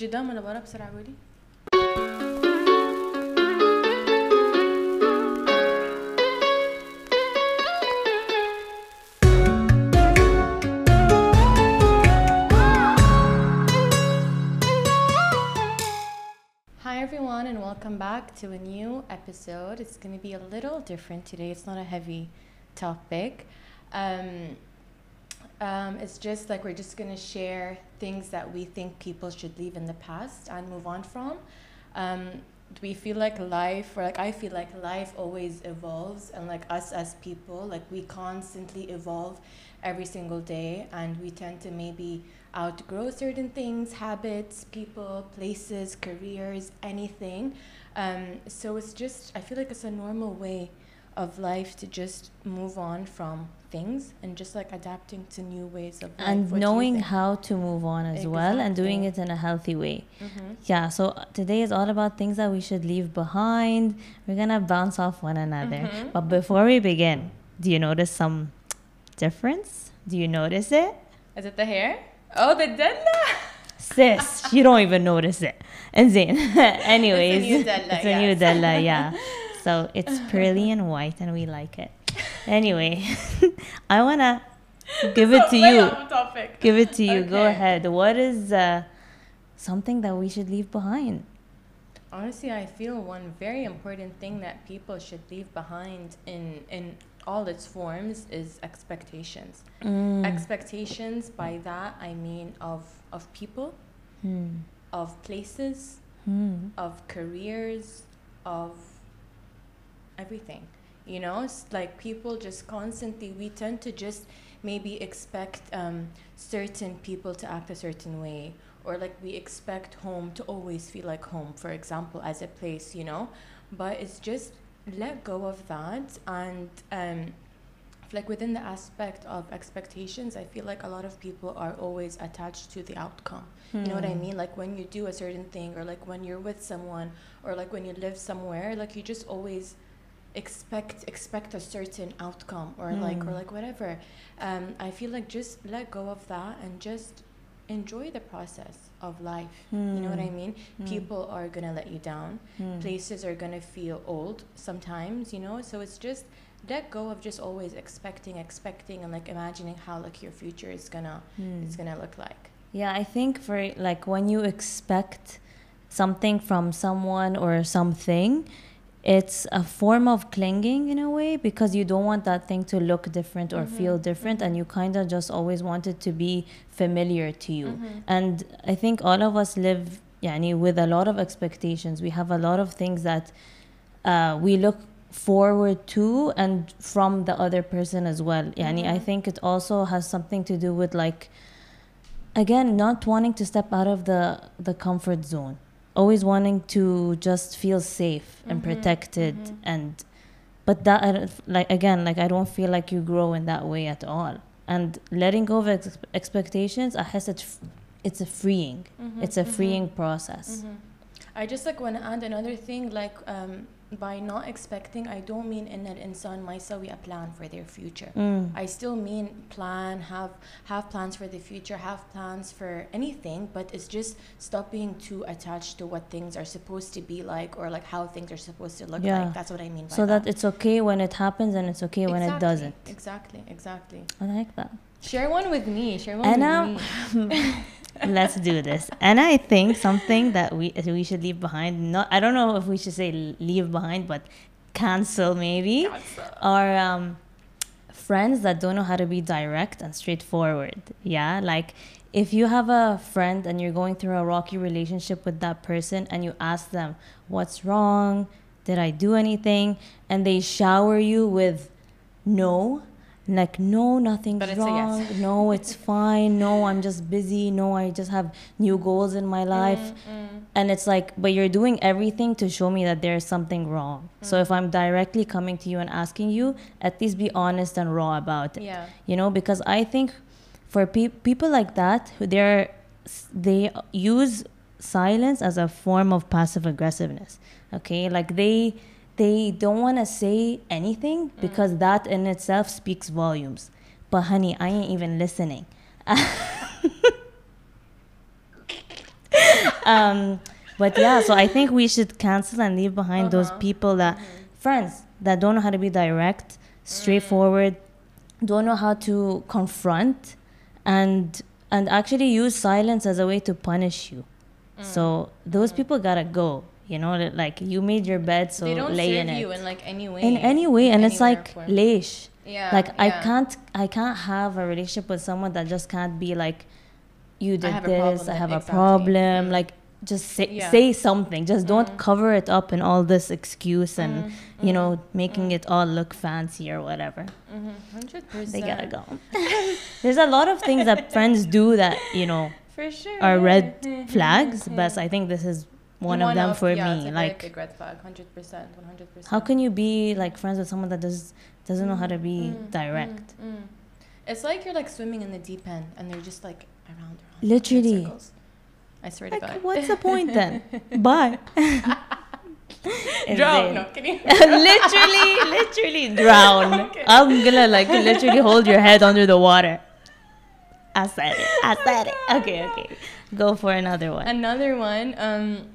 قدام ولا ورا بسرعة قولي Hi everyone and welcome back to a new episode. It's going to be a little different today. It's not a heavy topic. Um, um, it's just like we're just going to share things that we think people should leave in the past and move on from. Um, we feel like life, or like I feel like life always evolves, and like us as people, like we constantly evolve every single day, and we tend to maybe outgrow certain things, habits, people, places, careers, anything. Um, so it's just, I feel like it's a normal way of life to just move on from things and just like adapting to new ways of life. and What knowing how to move on as well and doing it in a healthy way Mhm. yeah so uh, today is all about things that we should leave behind we're gonna bounce off one another Mhm. but before we begin do you notice some difference do you notice it Is it the hair? Oh, the della! sis you don't even notice it and Zain anyways new Della, it's a new. Della yeah so it's pearly and white and we like it anyway I wanna give it to you. Give it to you. Go ahead. What is uh, something that we should leave behind? Honestly, I feel one very important thing that people should leave behind in in all its forms is expectations. Mm. Expectations by that I mean of of people, Hmm. of places, Hmm. of careers, of everything. You know, it's like people just constantly, we tend to just maybe expect um, certain people to act a certain way, or like we expect home to always feel like home, for example, as a place, you know. But it's just let go of that and um, like within the aspect of expectations, I feel like a lot of people are always attached to the outcome. You know what I Hmm. mean? Like when you do a certain thing, or like when you're with someone, or like when you live somewhere, like you just always expect expect a certain outcome, or like or Hmm. like whatever. Um, I feel like just let go of that and just enjoy the process of life. You know what I Hmm. mean? Hmm. People are gonna let you down. Hmm. Places are gonna feel old sometimes. You know, so it's just let go of just always expecting, expecting, and like imagining how like your future is gonna is gonna look like. Yeah, I think for like when you expect something from someone or something, it's a form of clinging in a way because you don't want that thing to look different or feel Mhm, different mhm. and you kind of just always want it to be familiar to you. Mhm. And I think all of us live yani, with a lot of expectations. We have a lot of things that uh, we look forward to and from the other person as well. Yani, I Mhm. think it also has something to do with like again not wanting to step out of the the comfort zone. Always wanting to just feel safe and Mhm, protected mhm. and but that I don't, like again like I don't feel like you grow in that way at all. And letting go of ex- expectations, I guess it's it's a freeing. Mhm, It's a mhm, freeing process. mhm. I just like want to add another thing like um, by not expecting I don't mean in an insan ما يسوي a plan for their future Mm. I still mean plan have have plans for the future have plans for anything but it's just stop being too attached to what things are supposed to be like or like how things are supposed to look Yeah. like that's what I mean by So that it's okay when it happens and it's okay when it Exactly, doesn't. exactly exactly I like that. share one with me share one And with now, me let's do this. And I think something that we we should leave behind. Not I don't know if we should say leave behind, but cancel maybe. Are um, friends that don't know how to be direct and straightforward. Yeah, like if you have a friend and you're going through a rocky relationship with that person and you ask them, What's wrong? Did I do anything? And they shower you with no. Like, no, nothing's it's a yes. wrong. No, it's fine. No, I'm just busy. No, I just have new goals in my life. Mm, And it's like, but you're doing everything to show me that there's something wrong. So if I'm directly coming to you and asking you, at least be honest and raw about it. yeah You know, because I think for pe- people like that, who they're they use silence as a form of passive aggressiveness. Okay, like they they don't want to say anything because that in itself speaks volumes. But honey, I ain't even listening. um, but yeah, so I think we should cancel and leave behind those Uh-huh. people that friends that don't know how to be direct, straightforward, don't know how to confront, and and actually use silence as a way to punish you. Mm. So those people gotta go. You know, that, like you made your bed, so they don't lay serve in you it in like any way. in any way, and it's like leish. yeah, like I can't, I can't have a relationship with someone that just can't be like, you did have a this, problem, I have a problem. Like just say Yeah. say something. Just don't Mm. cover it up in all this excuse and Mm, you know making mm. it all look fancy or whatever. Mhm, 100%. They gotta go. There's a lot of things that friends do that you know For sure. are red flags, but I think this is one, of them for yeah, me. Like, big red flag, 100%, 100%. how can you be like friends with someone that does doesn't know how to be Mm, direct? mm, mm. It's like you're like swimming in the deep end and they're just like around, around. Literally. I swear to God. what's the point then? Bye. Drown. No, you? literally, literally drown. Okay. I'm gonna like literally hold your head under the water. I said it. I said it. Okay, okay. Go for another one. Another one, um,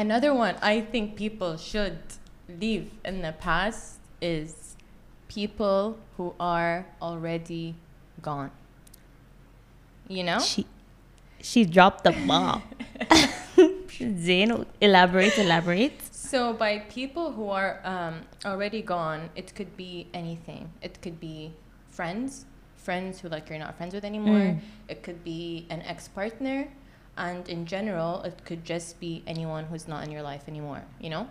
another one I think people should leave in the past is people who are already gone. You know? She, she dropped the bomb. Zain, elaborate, elaborate. So by people who are um, already gone, it could be anything. It could be friends, friends who like you're not friends with anymore. Mm. It could be an ex-partner, and in general, it could just be anyone who's not in your life anymore. You know.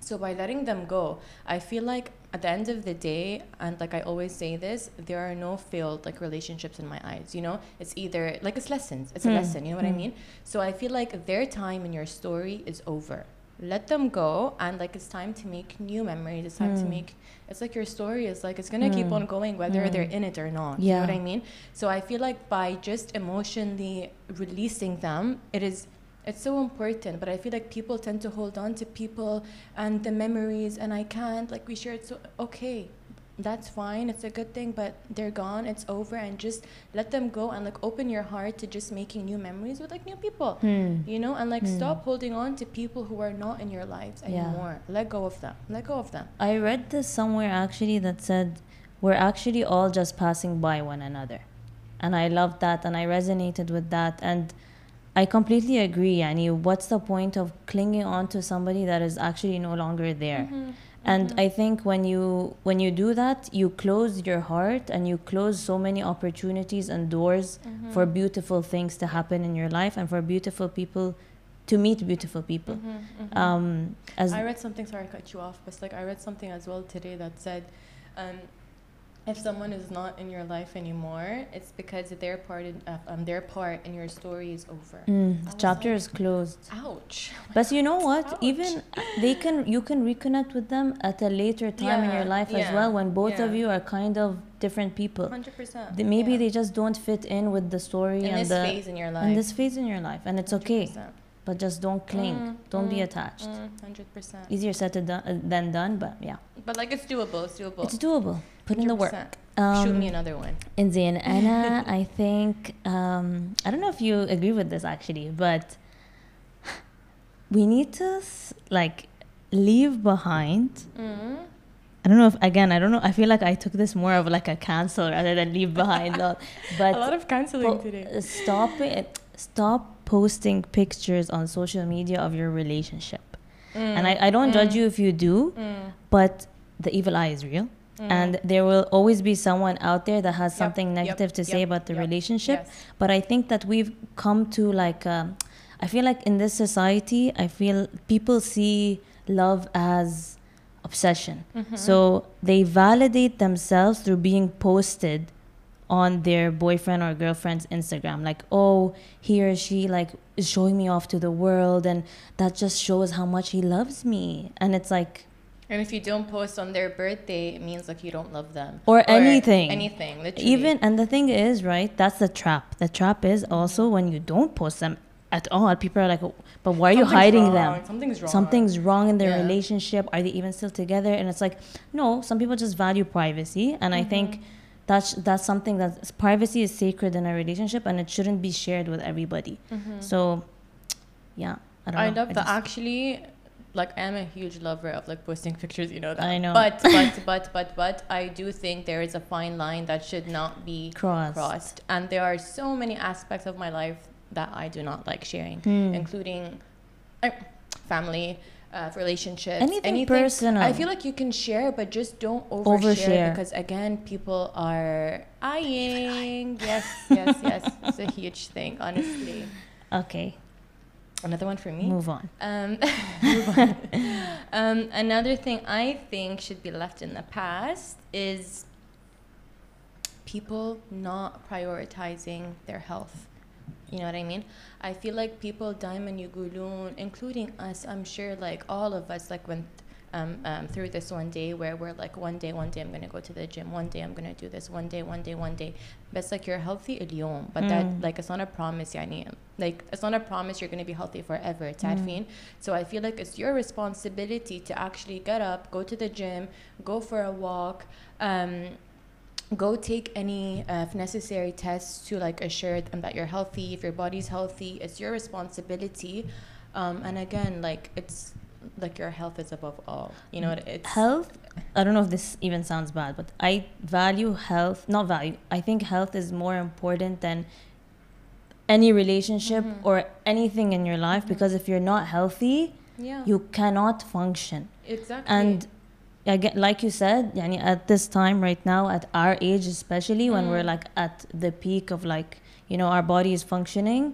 So by letting them go, I feel like at the end of the day, and like I always say this, there are no failed like relationships in my eyes. You know, it's either like it's lessons. It's a Hmm. lesson. You know what I Hmm. mean? So I feel like their time in your story is over. Let them go, and like it's time to make new memories. It's time to Hmm. make. It's like your story is like it's gonna keep Hmm. on going whether Hmm. they're in it or not. You know what I mean? So I feel like by just emotionally releasing them, it is. It's so important, but I feel like people tend to hold on to people and the memories, and I can't. Like we shared, so okay, that's fine. It's a good thing, but they're gone. It's over, and just let them go and like open your heart to just making new memories with like new people Hmm. you know and like Hmm. stop holding on to people who are not in your lives Yeah. anymore let go of them let go of them I read this somewhere actually that said we're actually all just passing by one another. And I loved that and I resonated with that and I completely agree. Annie. what's the point of clinging on to somebody that is actually no longer there? Mm-hmm. And I think when you when you do that, you close your heart and you close so many opportunities and doors Mm-hmm. for beautiful things to happen in your life and for beautiful people to meet beautiful people. Mm-hmm. Um, as i read something sorry i cut you off but like i read something as well today that said um, if someone is not in your life anymore it's because their part in, uh, um, their part in your story is over mm, the chapter like- is closed. ouch But you know what? Ouch. Even they can you can reconnect with them at a later time in your Yeah, life as well when both of you are kind of different people. 100% They- Maybe yeah. they just don't fit in with the story in and this the phase in your life in this phase in your life and it's okay. 100%. But just don't cling. Mm, don't be mm, attached. Mm, 100% Easier said uh, than done, but yeah. but like it's doable it's doable It's doable. Put in the work. Um, shoot me another one And then Anna, I think um, I don't know if you agree with this actually, but we need to like leave behind. mm. I don't know if again I don't know. I feel like I took this more of like a cancel rather than leave behind. though. But a lot of canceling po- today stop it. Stop posting pictures on social media of your relationship. And I, I don't judge you if you do, Mm. but the evil eye is real. And there will always be someone out there that has Yep, something yep, negative to say yep, about the yep, relationship. yes. But I think that we've come to like, um, I feel like in this society, I feel people see love as obsession. Mm-hmm. So they validate themselves through being posted on their boyfriend or girlfriend's Instagram. Like, oh, he or she like is showing me off to the world, and that just shows how much he loves me. And it's like, And if you don't post on their birthday, it means like you don't love them. Or anything. Anything. Literally. even and the thing is, right? That's the trap. The trap is also when you don't post them at all. People are like, "Oh, but why are you hiding wrong, them? Something's wrong. Something's wrong in their Yeah. relationship. Are they even still together? And it's like, no. Some people just value privacy, and I Mm-hmm. think that's that's something that privacy is sacred in a relationship, and it shouldn't be shared with everybody. Mm-hmm. So yeah i don't I know love that. just- Actually, like I'm a huge lover of like posting pictures. You know that. I know. But but but but but I do think there is a fine line that should not be Crossed. crossed. And there are so many aspects of my life that I do not like sharing, Hmm. including uh, family. Uh, relationships, Anything personal. I feel like you can share, but just don't overshare, Overshare. because again, people are eyeing. Yes, yes, yes. It's a huge thing, honestly. okay Another one for me. move on Um, move on. um, another thing I think should be left in the past is people not prioritizing their health. You know what I mean? I feel like people diamond yugulun, including us, I'm sure like all of us like went um, um, through this one day where we're like one day, one day I'm gonna go to the gym, one day I'm gonna do this, one day, one day, one day. But it's like you're healthy اليوم, but that Mm. like it's not a promise يعني like it's not a promise you're gonna be healthy forever تعرفين so I feel like it's your responsibility to actually get up go to the gym go for a walk um, go take any uh, necessary tests to like assure them that you're healthy if your body's healthy it's your responsibility um, and again like it's like your health is above all you know it's health i don't know if this even sounds bad but i value health not value i think health is more important than any relationship Mhm. or anything in your life Mhm. because if you're not healthy yeah you cannot function exactly and again like you said yani at this time right now at our age especially when we're Mm. like at the peak of like you know our body is functioning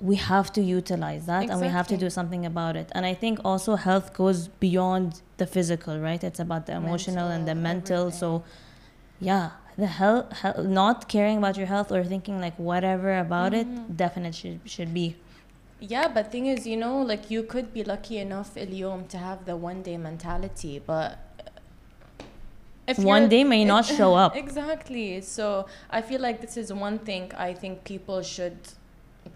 we have to utilize that exactly. and we have to do something about it. And I think also health goes beyond the physical, right? It's about the emotional mental, and the mental. Everything. So, yeah, the health, health, not caring about your health or thinking like whatever about mm-hmm. it, definitely should, should be. Yeah, but thing is, you know, like you could be lucky enough, Ilyom, to have the one day mentality, but uh, if one day may not show up. exactly. So I feel like this is one thing I think people should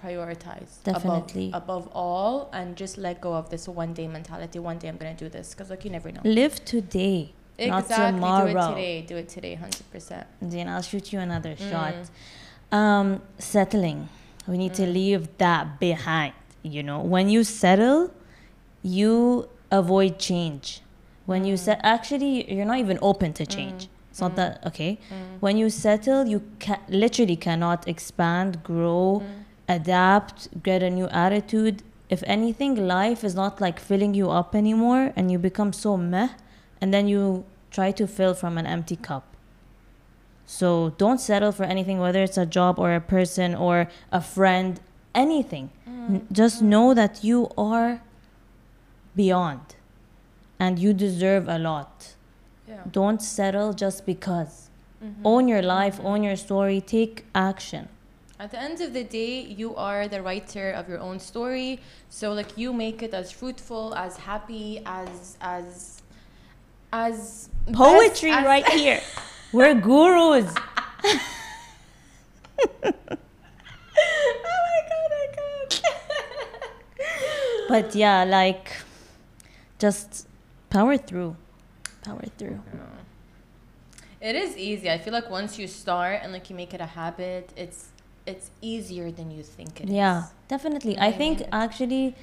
prioritize Definitely. above, above all and just let go of this one day mentality. One day I'm gonna do this because like you never know. live today not exactly. Do it today. Do it today. Hundred percent. Then I'll shoot you another shot. Mm. Um, settling. We need to Mm. leave that behind. You know, when you settle, you avoid change. When you Mm. set, actually, you're not even open to change. It's not Mm. that okay. Mm. When you settle, you ca- literally cannot expand, grow, Mm. Adapt, get a new attitude. If anything, life is not like filling you up anymore, and you become so meh, and then you try to fill from an empty cup. So don't settle for anything, whether it's a job or a person or a friend, anything. N- Just know that you are beyond and you deserve a lot. Yeah. Don't settle just because. Mhm. Own your life, Mhm. own your story, take action. At the end of the day, you are the writer of your own story. So like you make it as fruitful, as happy, as as as Poetry best as- right here. We're gurus. oh my god, oh I can't. But yeah, like just power through. Power through. It is easy. I feel like once you start and like you make it a habit, it's it's easier than you think it is. Yeah, definitely. know I think mean? actually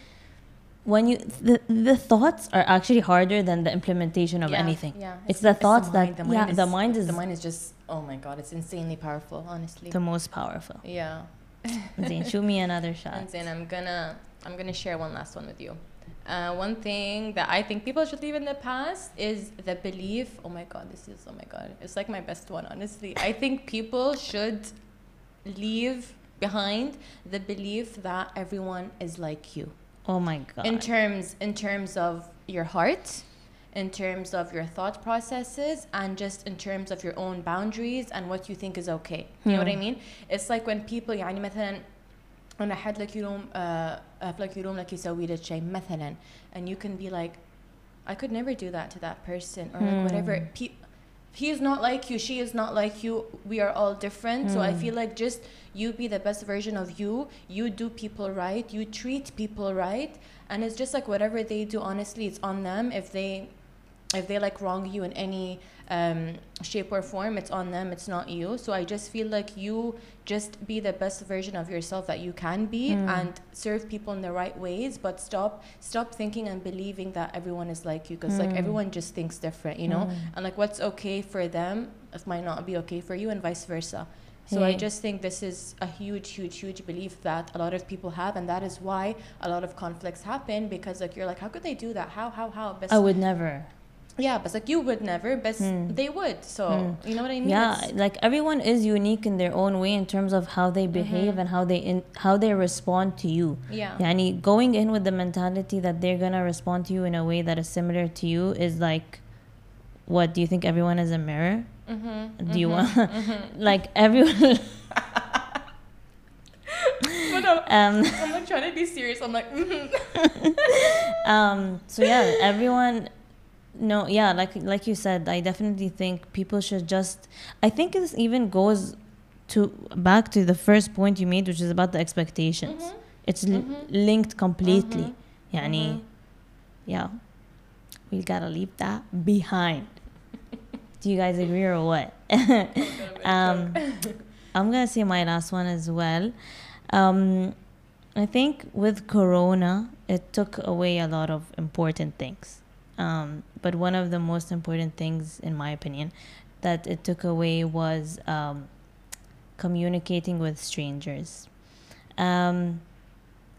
when you the, the thoughts are actually harder than the implementation of Yeah, anything. Yeah. It's the thoughts that- mind. yeah, the mind is- the mind is just oh my god, it's insanely powerful, honestly. The most powerful. yeah. Zain, shoot me another shot. And then I'm gonna I'm gonna share one last one with you. Uh, one thing that I think people should leave in the past is the belief. Oh my god, this is oh my god, it's like my best one. Honestly, I think people should leave behind the belief that everyone is like you Oh my god. in terms in terms of your heart in terms of your thought processes and just in terms of your own boundaries and what you think is okay you know what I Hmm. mean it's like when people يعني مثلا أنا حد لك يلوم uh, لك يلوم لك يسوي لك شيء مثلا and you can be like I could never do that to that person or like Hmm. whatever Pe- he's not like you she is not like you we are all different so I Hmm. feel like just you be the best version of you you do people right you treat people right and it's just like whatever they do honestly it's on them if they if they like wrong you in any um, shape or form, it's on them, it's not you. So I just feel like you just be the best version of yourself that you can be Mm. and serve people in the right ways, but stop stop thinking and believing that everyone is like you because like Mm. everyone just thinks different, you know? Mm. And like what's okay for them it might not be okay for you and vice versa. So I just think this is a huge, huge, huge belief that a lot of people have, and that is why a lot of conflicts happen because like you're like, how could they do that? How, how, how? But I would never. Yeah, but like you would never, but Hmm. they would. So Hmm. you know what I mean? Yeah, It's- like everyone is unique in their own way in terms of how they behave Mhm. and how they in, how they respond to you. yeah. Yani going in with the mentality that they're gonna respond to you in a way that is similar to you is like, what do you think everyone is a mirror? Mm-hmm, Do you want like everyone? No, um, I'm like trying to be serious. I'm like, mm-hmm. um, so yeah, everyone. No, yeah, like like you said, I definitely think people should just. I think this even goes to back to the first point you made, which is about the expectations. Mhm. It's l- Mhm. linked completely. Mhm. Yani, Mhm. yeah, we gotta leave that behind. Do you guys agree or what? um, I'm gonna say my last one as well. Um, I think with Corona, it took away a lot of important things. Um, but one of the most important things, in my opinion, that it took away was um, communicating with strangers. Um,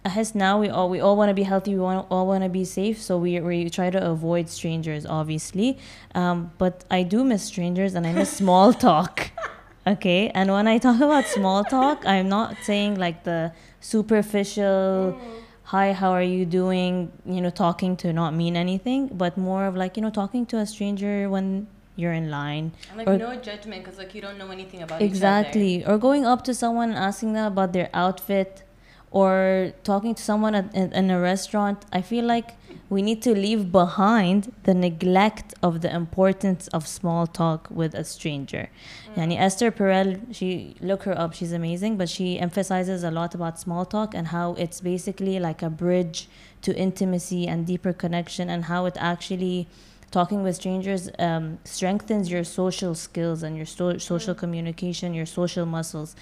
I guess now we all we all want to be healthy. We want all want to be safe, so we we try to avoid strangers, obviously. Um, but I do miss strangers, and I miss small talk. Okay, and when I talk about small talk, I'm not saying like the superficial hi how are you doing? You know talking to not mean anything but more of like you know talking to a stranger when you're in line. And, like or- no judgment because like you don't know anything about exactly. Or going up to someone and asking them about their outfit or talking to someone at, in, in a restaurant i feel like we need to leave behind the neglect of the importance of small talk with a stranger. Yani esther perel she look her up she's amazing but she emphasizes a lot about small talk and how it's basically like a bridge to intimacy and deeper connection and how it actually talking with strangers um, strengthens your social skills and your so- social communication, your social muscles.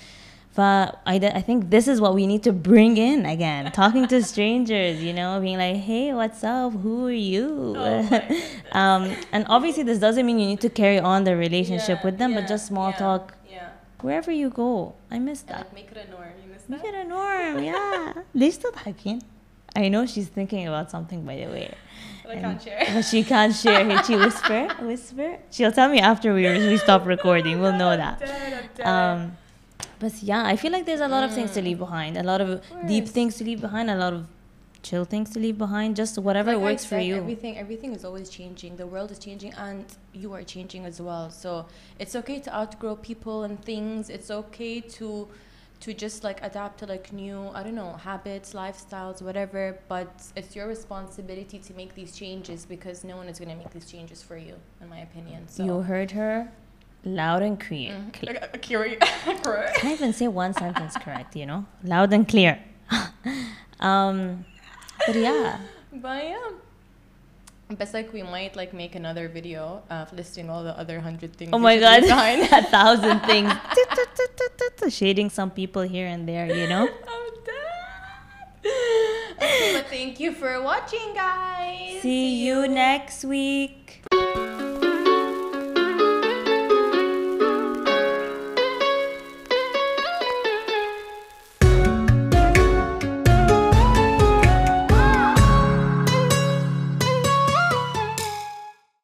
But I, I think this is what we need to bring in again talking to strangers, you know, being like, hey, what's up? Who are you? Oh my goodness. um, and obviously, this doesn't mean you need to carry on the relationship Yeah, with them, yeah, but just small yeah, talk Yeah. wherever you go. I miss And, that. like make it a norm. You miss Make that? it a norm, yeah. ليش تضحكين? I know she's thinking about something, by the way. But I And- can't share. But she can't share. Can she whisper? Whisper? She'll tell me after we, we stop recording. We'll know that. Um, but yeah, I feel like there's a lot of things to leave mm. behind. A lot of deep things to leave behind. A lot of chill things to leave behind. Just whatever Like works for you. Everything, everything is always changing. The world is changing, and you are changing as well. So it's okay to outgrow people and things. It's okay to, to just like adapt to like new, I don't know, habits, lifestyles, whatever. But it's your responsibility to make these changes because no one is gonna make these changes for you, in my opinion. So. You heard her loud and clear. Mm. Cl- Like, curi- correct. Can't even say one sentence correct, you know? Loud and clear. um, but yeah. But yeah. But like we might like make another video of listing all the other hundred things. Oh my god, a thousand things. Shading some people here and there, you know? I'm dead. Okay, but thank you for watching, guys. See you next week.